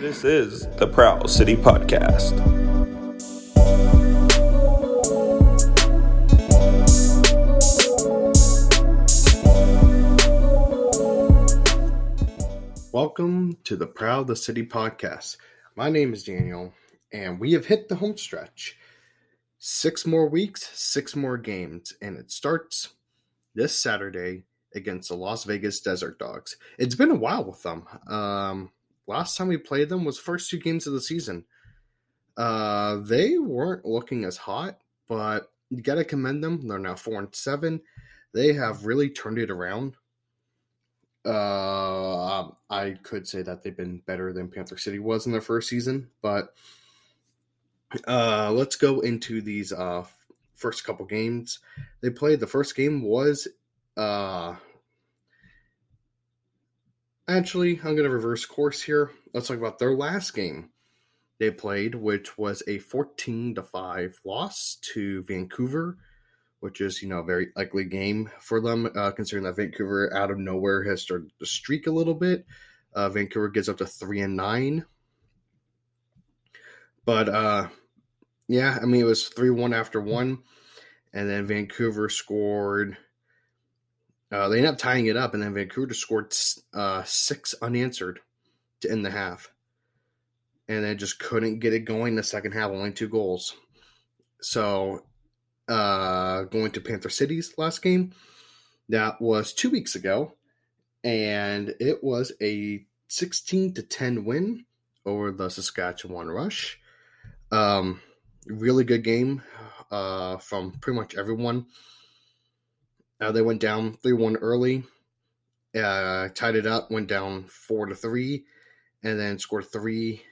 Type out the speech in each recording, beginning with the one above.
This is the Prowl City Podcast. Welcome to the Prowl the City podcast. My name is Daniel, and we have hit the home stretch. Six more weeks, six more games, and it starts this Saturday against the Las Vegas Desert Dogs. It's been a while with them. Um, last time we played them was first two games of the season. Uh, they weren't looking as hot, but you got to commend them. They're now four and seven. They have really turned it around. Uh, I could say that they've been better than Panther City was in their first season, but uh, let's go into these uh first couple games they played. The first game was uh actually I'm going to reverse course here. Let's talk about their last game they played, which was a 14 to 5 loss to Vancouver which is you know a very ugly game for them, uh, considering that Vancouver out of nowhere has started to streak a little bit. Uh, Vancouver gets up to three and nine, but uh, yeah, I mean it was three one after one, and then Vancouver scored. Uh, they end up tying it up, and then Vancouver scored uh, six unanswered to end the half, and then just couldn't get it going. The second half, only two goals. So uh, going to Panther City's last game. That was two weeks ago, and it was a 16 to 10 win over the Saskatchewan Rush. Um, really good game uh, from pretty much everyone. Uh, they went down 3 1 early, uh, tied it up, went down 4 to 3, and then scored 3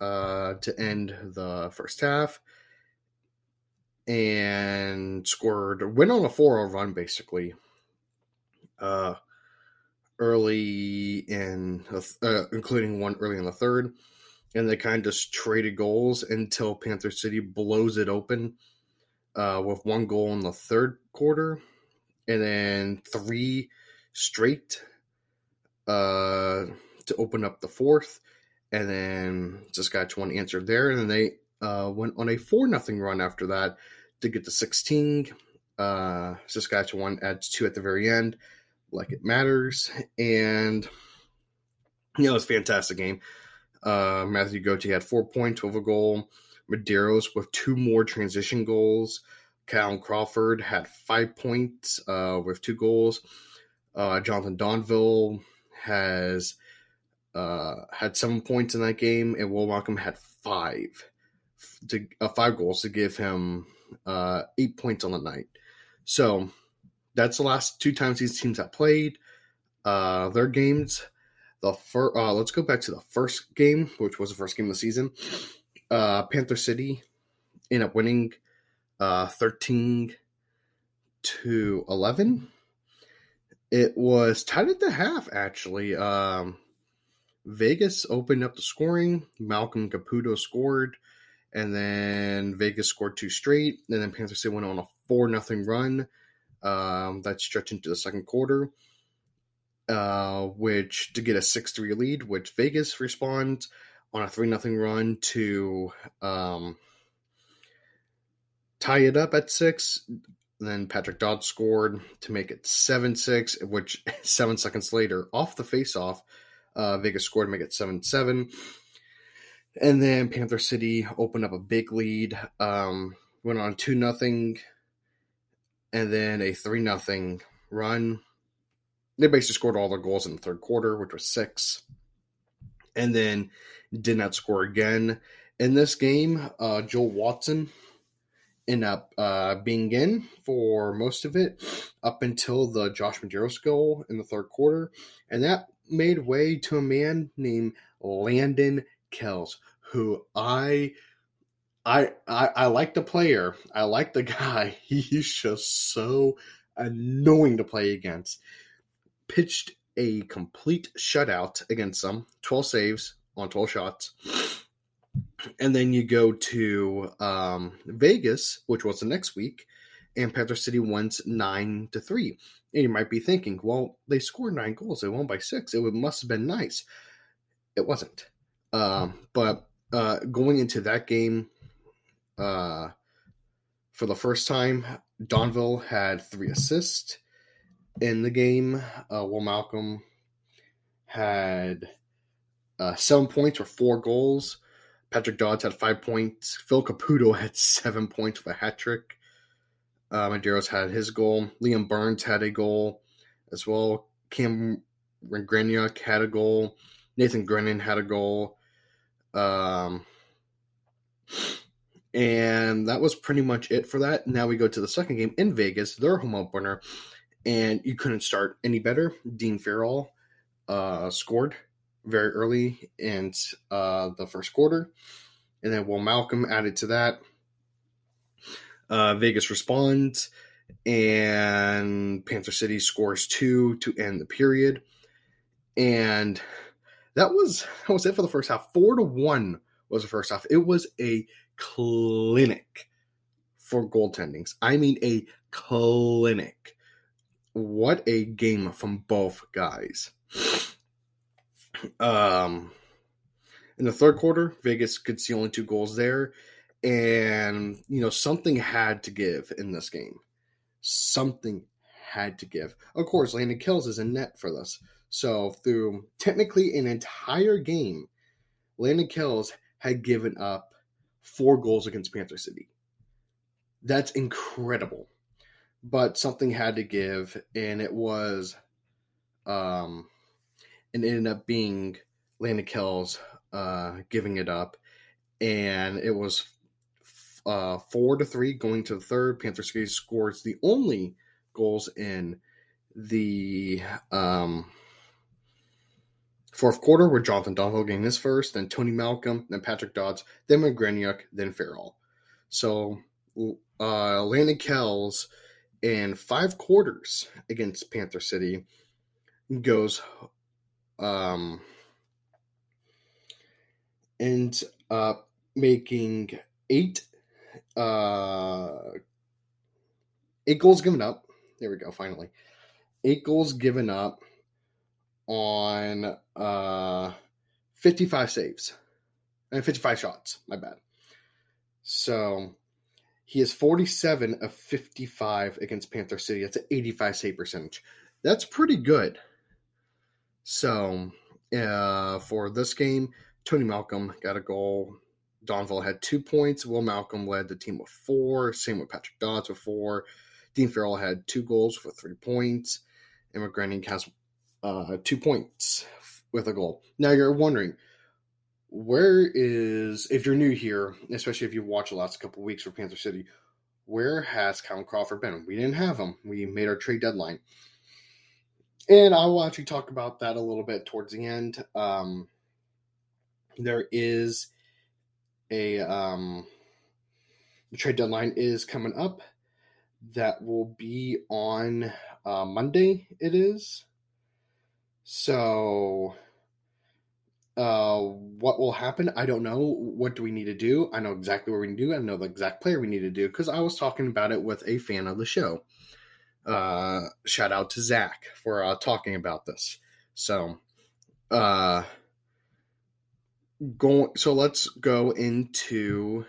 uh, to end the first half and scored went on a 4-0 run basically uh early in uh, including one early in the third and they kind of just traded goals until Panther City blows it open uh, with one goal in the third quarter and then three straight uh, to open up the fourth and then Saskatchewan answered there and then they uh, went on a 4 nothing run after that to get to 16. Uh, Saskatchewan adds two at the very end, like it matters. And, you know, it was a fantastic game. Uh, Matthew Gauthier had four points with a goal. Medeiros with two more transition goals. Callum Crawford had five points uh, with two goals. Uh, Jonathan Donville has uh, had seven points in that game, and Will Malcolm had five to uh, five goals to give him uh, eight points on the night. So that's the last two times these teams have played. Uh, their games. The first, let's go back to the first game, which was the first game of the season. Panther City ended up winning uh, 13 to 11. It was tied at the half, actually. Um, Vegas opened up the scoring. Malcolm Caputo scored and then Vegas scored two straight, and then Panther City went on a four nothing run um, that stretched into the second quarter, uh, which to get a six three lead, which Vegas responds on a three nothing run to um, tie it up at six. Then Patrick Dowd scored to make it seven six, which seven seconds later, off the face off, uh, Vegas scored to make it seven seven. And then Panther City opened up a big lead, um, went on two nothing, and then a three nothing run. They basically scored all their goals in the third quarter, which was six, and then did not score again in this game. Uh, Joel Watson ended up uh, being in for most of it up until the Josh Medeiros goal in the third quarter, and that made way to a man named Landon Kells, who I I, I I like the player. I like the guy. He's just so annoying to play against. Pitched a complete shutout against them, 12 saves on 12 shots. And then you go to um, Vegas, which was the next week, and Panther City wins 9 to 3. And you might be thinking, well, they scored nine goals. They won by six. It must have been nice. It wasn't. Um, but uh, going into that game, uh, for the first time, Donville had three assists in the game. Uh, Will Malcolm had uh, seven points or four goals. Patrick Dodds had five points. Phil Caputo had seven points with a hat trick. Uh, Medeiros had his goal. Liam Burns had a goal as well. Cam Greniuk had a goal. Nathan Grennan had a goal. Um, and that was pretty much it for that. Now we go to the second game in Vegas, their home opener, and you couldn't start any better. Dean Farrell uh, scored very early in uh, the first quarter, and then Will Malcolm added to that. Uh, Vegas responds, and Panther City scores two to end the period, and that was that was it for the first half. Four to one was the first half. It was a clinic for goaltendings. I mean, a clinic. What a game from both guys. Um, in the third quarter, Vegas could see only two goals there, and you know something had to give in this game. Something had to give. Of course, Landon Kells is in net for this. So through technically an entire game, Landon Kells had given up four goals against Panther City. That's incredible. But something had to give, and it was um and ended up being Landon Kells uh giving it up. And it was uh four to three going to the third. Panther City scores the only goals in the um Fourth quarter, where Jonathan Donville getting his first, then Tony Malcolm, then Patrick Dodds, then McGraniuk, then Farrell. So uh, Landon Kells in five quarters against Panther City goes um, and uh, making eight uh, eight goals given up. There we go. Finally, eight goals given up on uh, 55 saves and 55 shots. My bad. So he is 47 of 55 against Panther City. That's an 85 save percentage. That's pretty good. So uh, for this game, Tony Malcolm got a goal. Donville had two points. Will Malcolm led the team with four. Same with Patrick Dodds with four. Dean Farrell had two goals for three points. And McGrenning has uh, two points with a goal. Now you're wondering, where is, if you're new here, especially if you've watched the last couple weeks for Panther City, where has Callum Crawford been? We didn't have him. We made our trade deadline. And I will actually talk about that a little bit towards the end. Um, there is a um, the trade deadline is coming up. That will be on uh, Monday. It is so, uh, what will happen? I don't know. What do we need to do? I know exactly what we need to do. I know the exact player we need to do because I was talking about it with a fan of the show. Uh, shout out to Zach for uh, talking about this. So, uh, going. So let's go into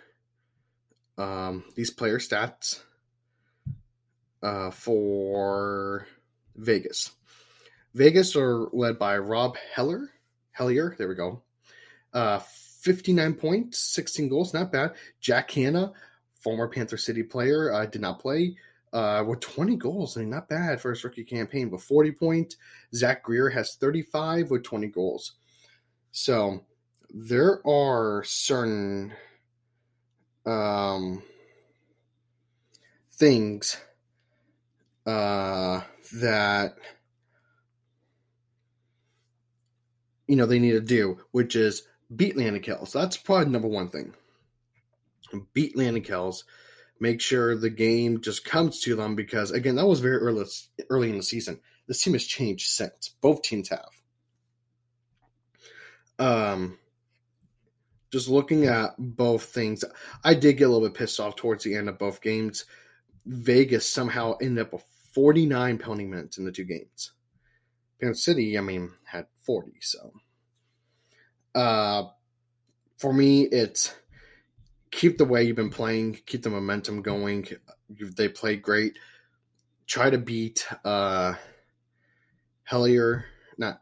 um, these player stats uh, for Vegas. Vegas are led by Rob Heller. Hellyer, there we go. Uh, 59 points, 16 goals, not bad. Jack Hannah, former Panther City player, uh, did not play. Uh, with 20 goals, I mean, not bad for his rookie campaign, but 40 point. Zach Greer has 35 with 20 goals. So there are certain um, things uh, that – you know they need to do, which is beat Landon Kells. That's probably number one thing. Beat Landon Kells. Make sure the game just comes to them because again, that was very early early in the season. This team has changed since. Both teams have. Um just looking at both things, I did get a little bit pissed off towards the end of both games. Vegas somehow ended up with 49 penalty minutes in the two games. Kansas City, I mean, had 40. So, uh, for me, it's keep the way you've been playing, keep the momentum going. They played great. Try to beat uh, Hellyer. Not,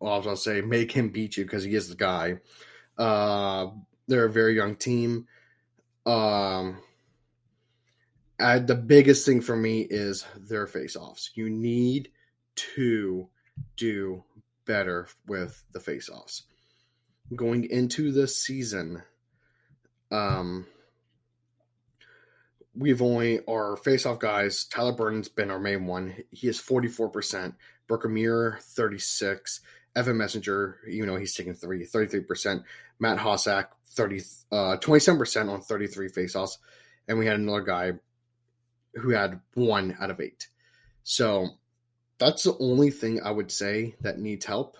well, I was to say, make him beat you because he is the guy. Uh, they're a very young team. Um, uh, the biggest thing for me is their face-offs. You need to do better with the face-offs. Going into the season, um, we've only our face-off guys. Tyler Burton's been our main one. He is forty-four percent. Brooker Muir thirty-six. Evan Messenger, you know, he's taking three, 33%. Matt Hossack, 30, uh, 27% on 33 faceoffs. And we had another guy who had one out of eight. So that's the only thing I would say that needs help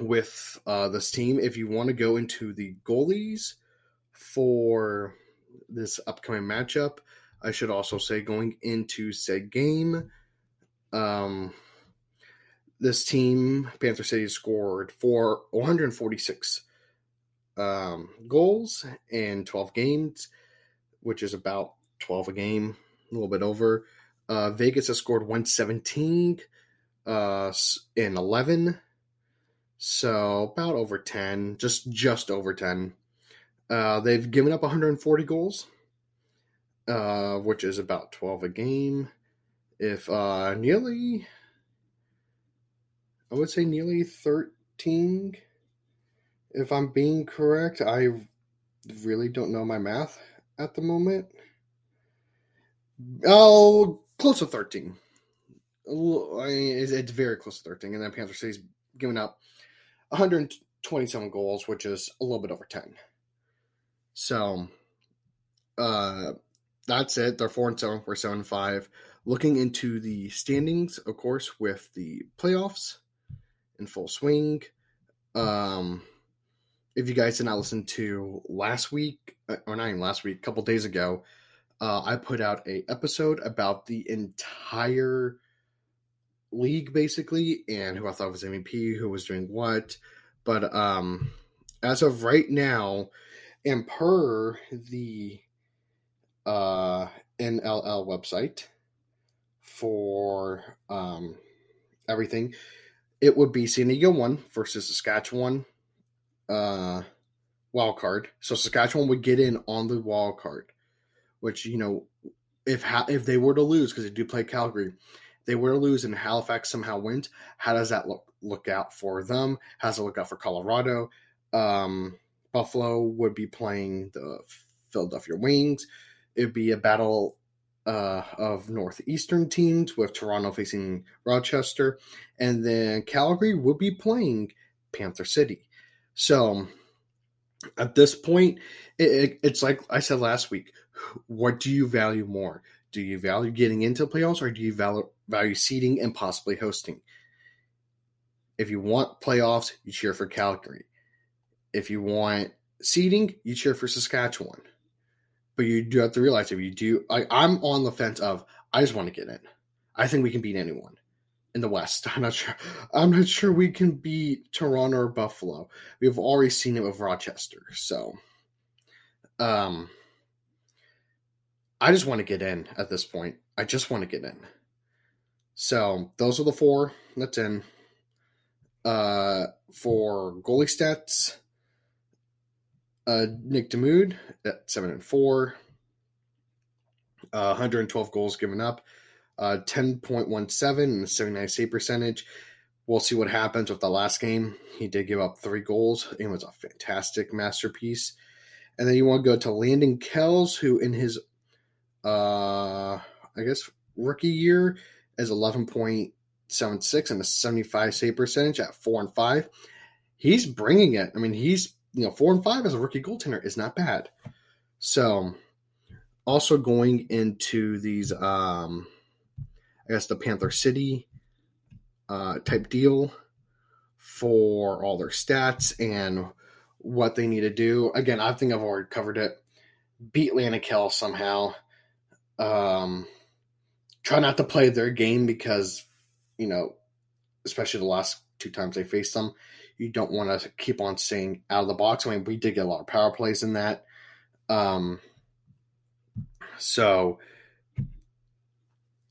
with uh, this team. If you want to go into the goalies for this upcoming matchup, I should also say going into said game, um, this team, Panther City, scored for 146 um, goals in 12 games, which is about 12 a game, a little bit over. Uh, Vegas has scored 117 uh, in 11, so about over 10, just just over 10. Uh, they've given up 140 goals, uh, which is about 12 a game. If uh, nearly I would say nearly 13. If I'm being correct, I really don't know my math at the moment. Oh, close to 13. It's, very close to 13. And then Panther City's giving up 127 goals, which is a little bit over 10. So, uh, that's it. They're 4 and 7. We're 7 and 5. Looking into the standings, of course, with the playoffs in full swing. Um, if you guys did not listen to last week, uh, or not even last week, a couple days ago, uh, I put out a episode about the entire league basically, and who I thought was MVP, who was doing what. But um, as of right now, and per the uh, NLL website for um, everything, it would be San Diego one versus Saskatchewan uh, wild card. So Saskatchewan would get in on the wild card, which you know, if ha- if they were to lose because they do play Calgary, they were losing. Halifax somehow went. How does that look look out for them? How does it look out for Colorado? Um, Buffalo would be playing the Philadelphia Wings. It'd be a battle uh, of northeastern teams with Toronto facing Rochester, and then Calgary would be playing Panther City. So at this point, it, it, it's like I said last week. What do you value more? Do you value getting into playoffs, or do you value, value seeding and possibly hosting? If you want playoffs, you cheer for Calgary. If you want seeding, you cheer for Saskatchewan but you do have to realize if you do, I, I'm on the fence of I just want to get in. I think we can beat anyone in the West. I'm not sure. I'm not sure we can beat Toronto or Buffalo. We've already seen it with Rochester. So, um, I just want to get in at this point. I just want to get in. So those are the four that's in. Uh, for goalie stats, uh, Nick Damude at seven and four, uh, 112 goals given up, uh, 10.17 and a 79 save percentage. We'll see what happens with the last game. He did give up three goals. It was a fantastic masterpiece. And then you want to go to Landon Kells, who in his, uh, I guess, rookie year is 11.76 and a 75 save percentage at four and five. He's bringing it. I mean, he's you know, four and five as a rookie goaltender is not bad. So, also going into these, um, I guess the Panther City uh, type deal for all their stats and what they need to do. Again, I think I've already covered it. Beat Landon Kells somehow. Um, try not to play their game because, you know, especially the last two times they faced them. You don't want to keep on staying out of the box. I mean, we did get a lot of power plays in that. Um, so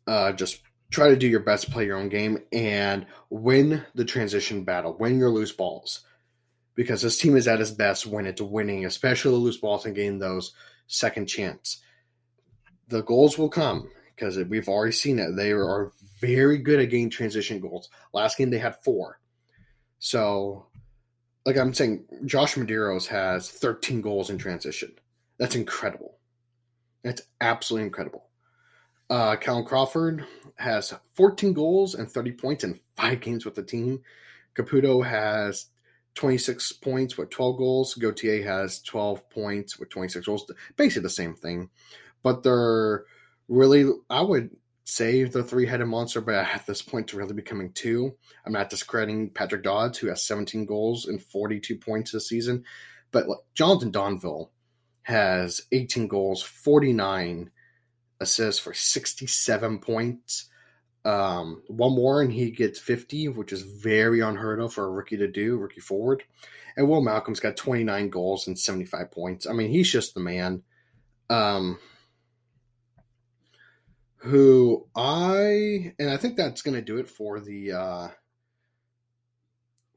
uh, just try to do your best, play your own game, and win the transition battle, win your loose balls. Because this team is at its best when it's winning, especially the loose balls and getting those second chance. The goals will come because we've already seen it. They are very good at getting transition goals. Last game they had four. So, like I'm saying, Josh Medeiros has 13 goals in transition. That's incredible. That's absolutely incredible. Uh, Callum Crawford has 14 goals and 30 points in five games with the team. Caputo has 26 points with 12 goals. Gauthier has 12 points with 26 goals. Basically the same thing. But they're really, I would say the three headed monster, but at this point, to really becoming two. I'm not discrediting Patrick Dodds, who has 17 goals and 42 points this season. But Jonathan Donville has 18 goals, 49 assists for 67 points. Um, one more and he gets 50, which is very unheard of for a rookie to do, rookie forward. And Will Malcolm's got 29 goals and 75 points. I mean, he's just the man. Um, who I and I think that's going to do it for the uh,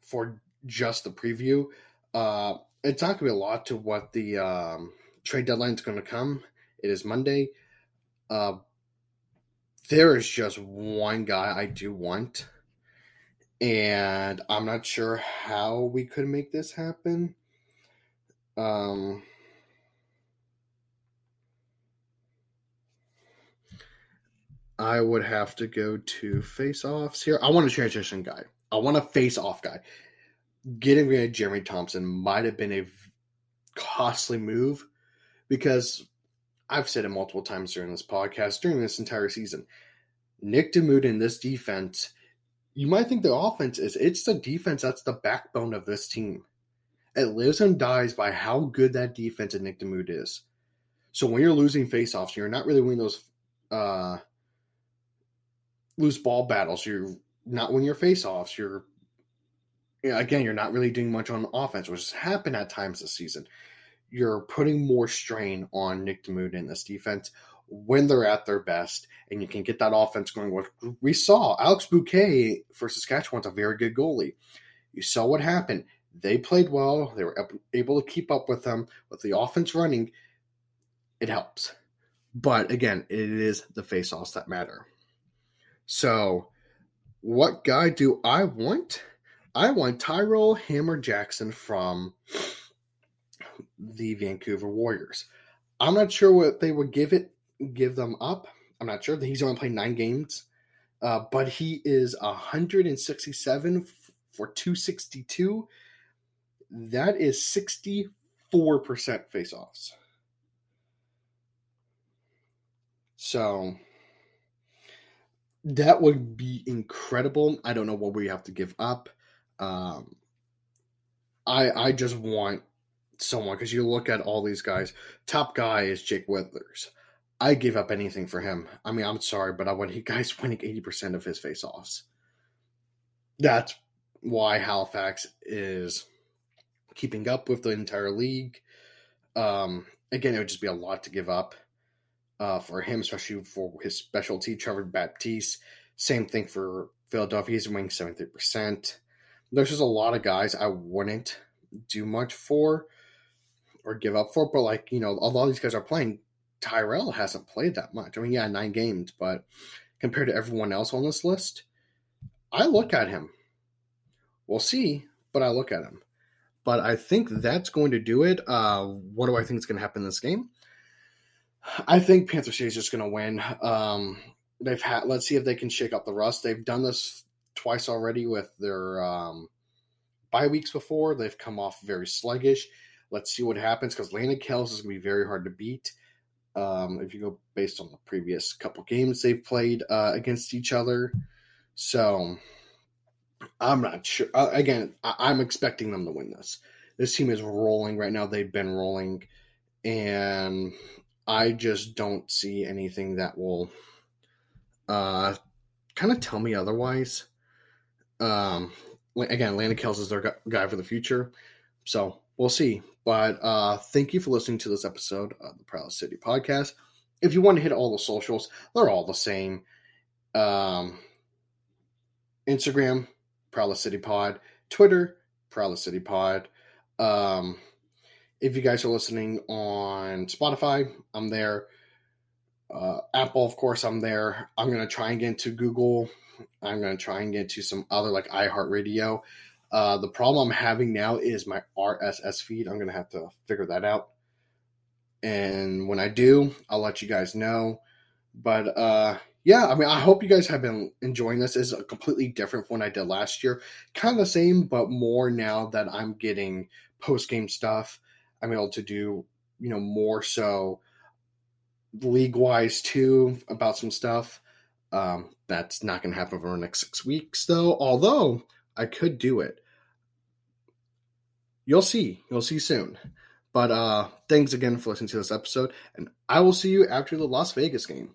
for just the preview. Uh, it's not going to be a lot to what the um, trade deadline is going to come. It is Monday. Uh, there is just one guy I do want, and I'm not sure how we could make this happen. Um, I would have to go to face offs here. I want a transition guy. I want a face off guy. Getting rid of Jeremy Thompson might have been a costly move because I've said it multiple times during this podcast, during this entire season. Nick Damude in this defense, you might think the offense is it's the defense that's the backbone of this team. It lives and dies by how good that defense and Nick Damude is. So when you're losing faceoffs, you're not really winning those uh, loose ball battles. You're not winning your faceoffs. You're again, you're not really doing much on offense, which has happened at times this season you're putting more strain on Nick Damude in this defense when they're at their best, and you can get that offense going. What We saw Alex Buque for Saskatchewan's a very good goalie. You saw what happened. They played well. They were able to keep up with them with the offense running. It helps, but again, it is the faceoffs that matter. So, what guy do I want? I want Tyrell Hammer Jackson from the Vancouver Warriors. I'm not sure what they would give it, give them up. I'm not sure. That he's only played nine games, uh, but he is 167 for 262. That is 64% faceoffs. So that would be incredible. I don't know what we have to give up. Um, I I just want someone because you look at all these guys. Top guy is Jake Withers. I give up anything for him. I mean, I'm sorry, but I want he guys winning 80% of his face faceoffs. That's why Halifax is keeping up with the entire league. Um, again, it would just be a lot to give up uh, for him, especially for his specialty, Trevor Baptiste. Same thing for Philadelphia. He's winning 73%. There's just a lot of guys I wouldn't do much for or give up for. But like you know, a lot of these guys are playing. Tyrell hasn't played that much. I mean, yeah, nine games, but compared to everyone else on this list, I look at him. We'll see, but I look at him. But I think that's going to do it. Uh, what do I think is going to happen in this game? I think Panther City is just going to win. Um, they've had. Let's see if they can shake up the rust. They've done this twice already with their um, bye weeks before. They've come off very sluggish. Let's see what happens because Landon Kells is going to be very hard to beat. Um, if you go based on the previous couple games they've played uh, against each other. So I'm not sure. Uh, again, I- am expecting them to win this. This team is rolling right now. They've been rolling, and I just don't see anything that will uh, kind of tell me otherwise. Um, again, Landon Kells is their guy for the future. So we'll see. But uh, thank you for listening to this episode of the Prowl City Podcast. If you want to hit all the socials, they're all the same. Um, Instagram, Prowl City Pod. Twitter, Prowl City Pod. Um, if you guys are listening on Spotify, I'm there. Uh, Apple, of course, I'm there. I'm gonna try and get into Google. I'm gonna try and get to some other like iHeartRadio. Uh, the problem I'm having now is my RSS feed. I'm gonna have to figure that out. And when I do, I'll let you guys know. But uh, yeah, I mean, I hope you guys have been enjoying this. It's a completely different what I did last year. Kind of the same, but more now that I'm getting post game stuff. I'm able to do, you know, more so league wise too about some stuff. Um, that's not going to happen over the next six weeks, though. Although I could do it. You'll see. You'll see soon. But uh, thanks again for listening to this episode, and I will see you after the Las Vegas game.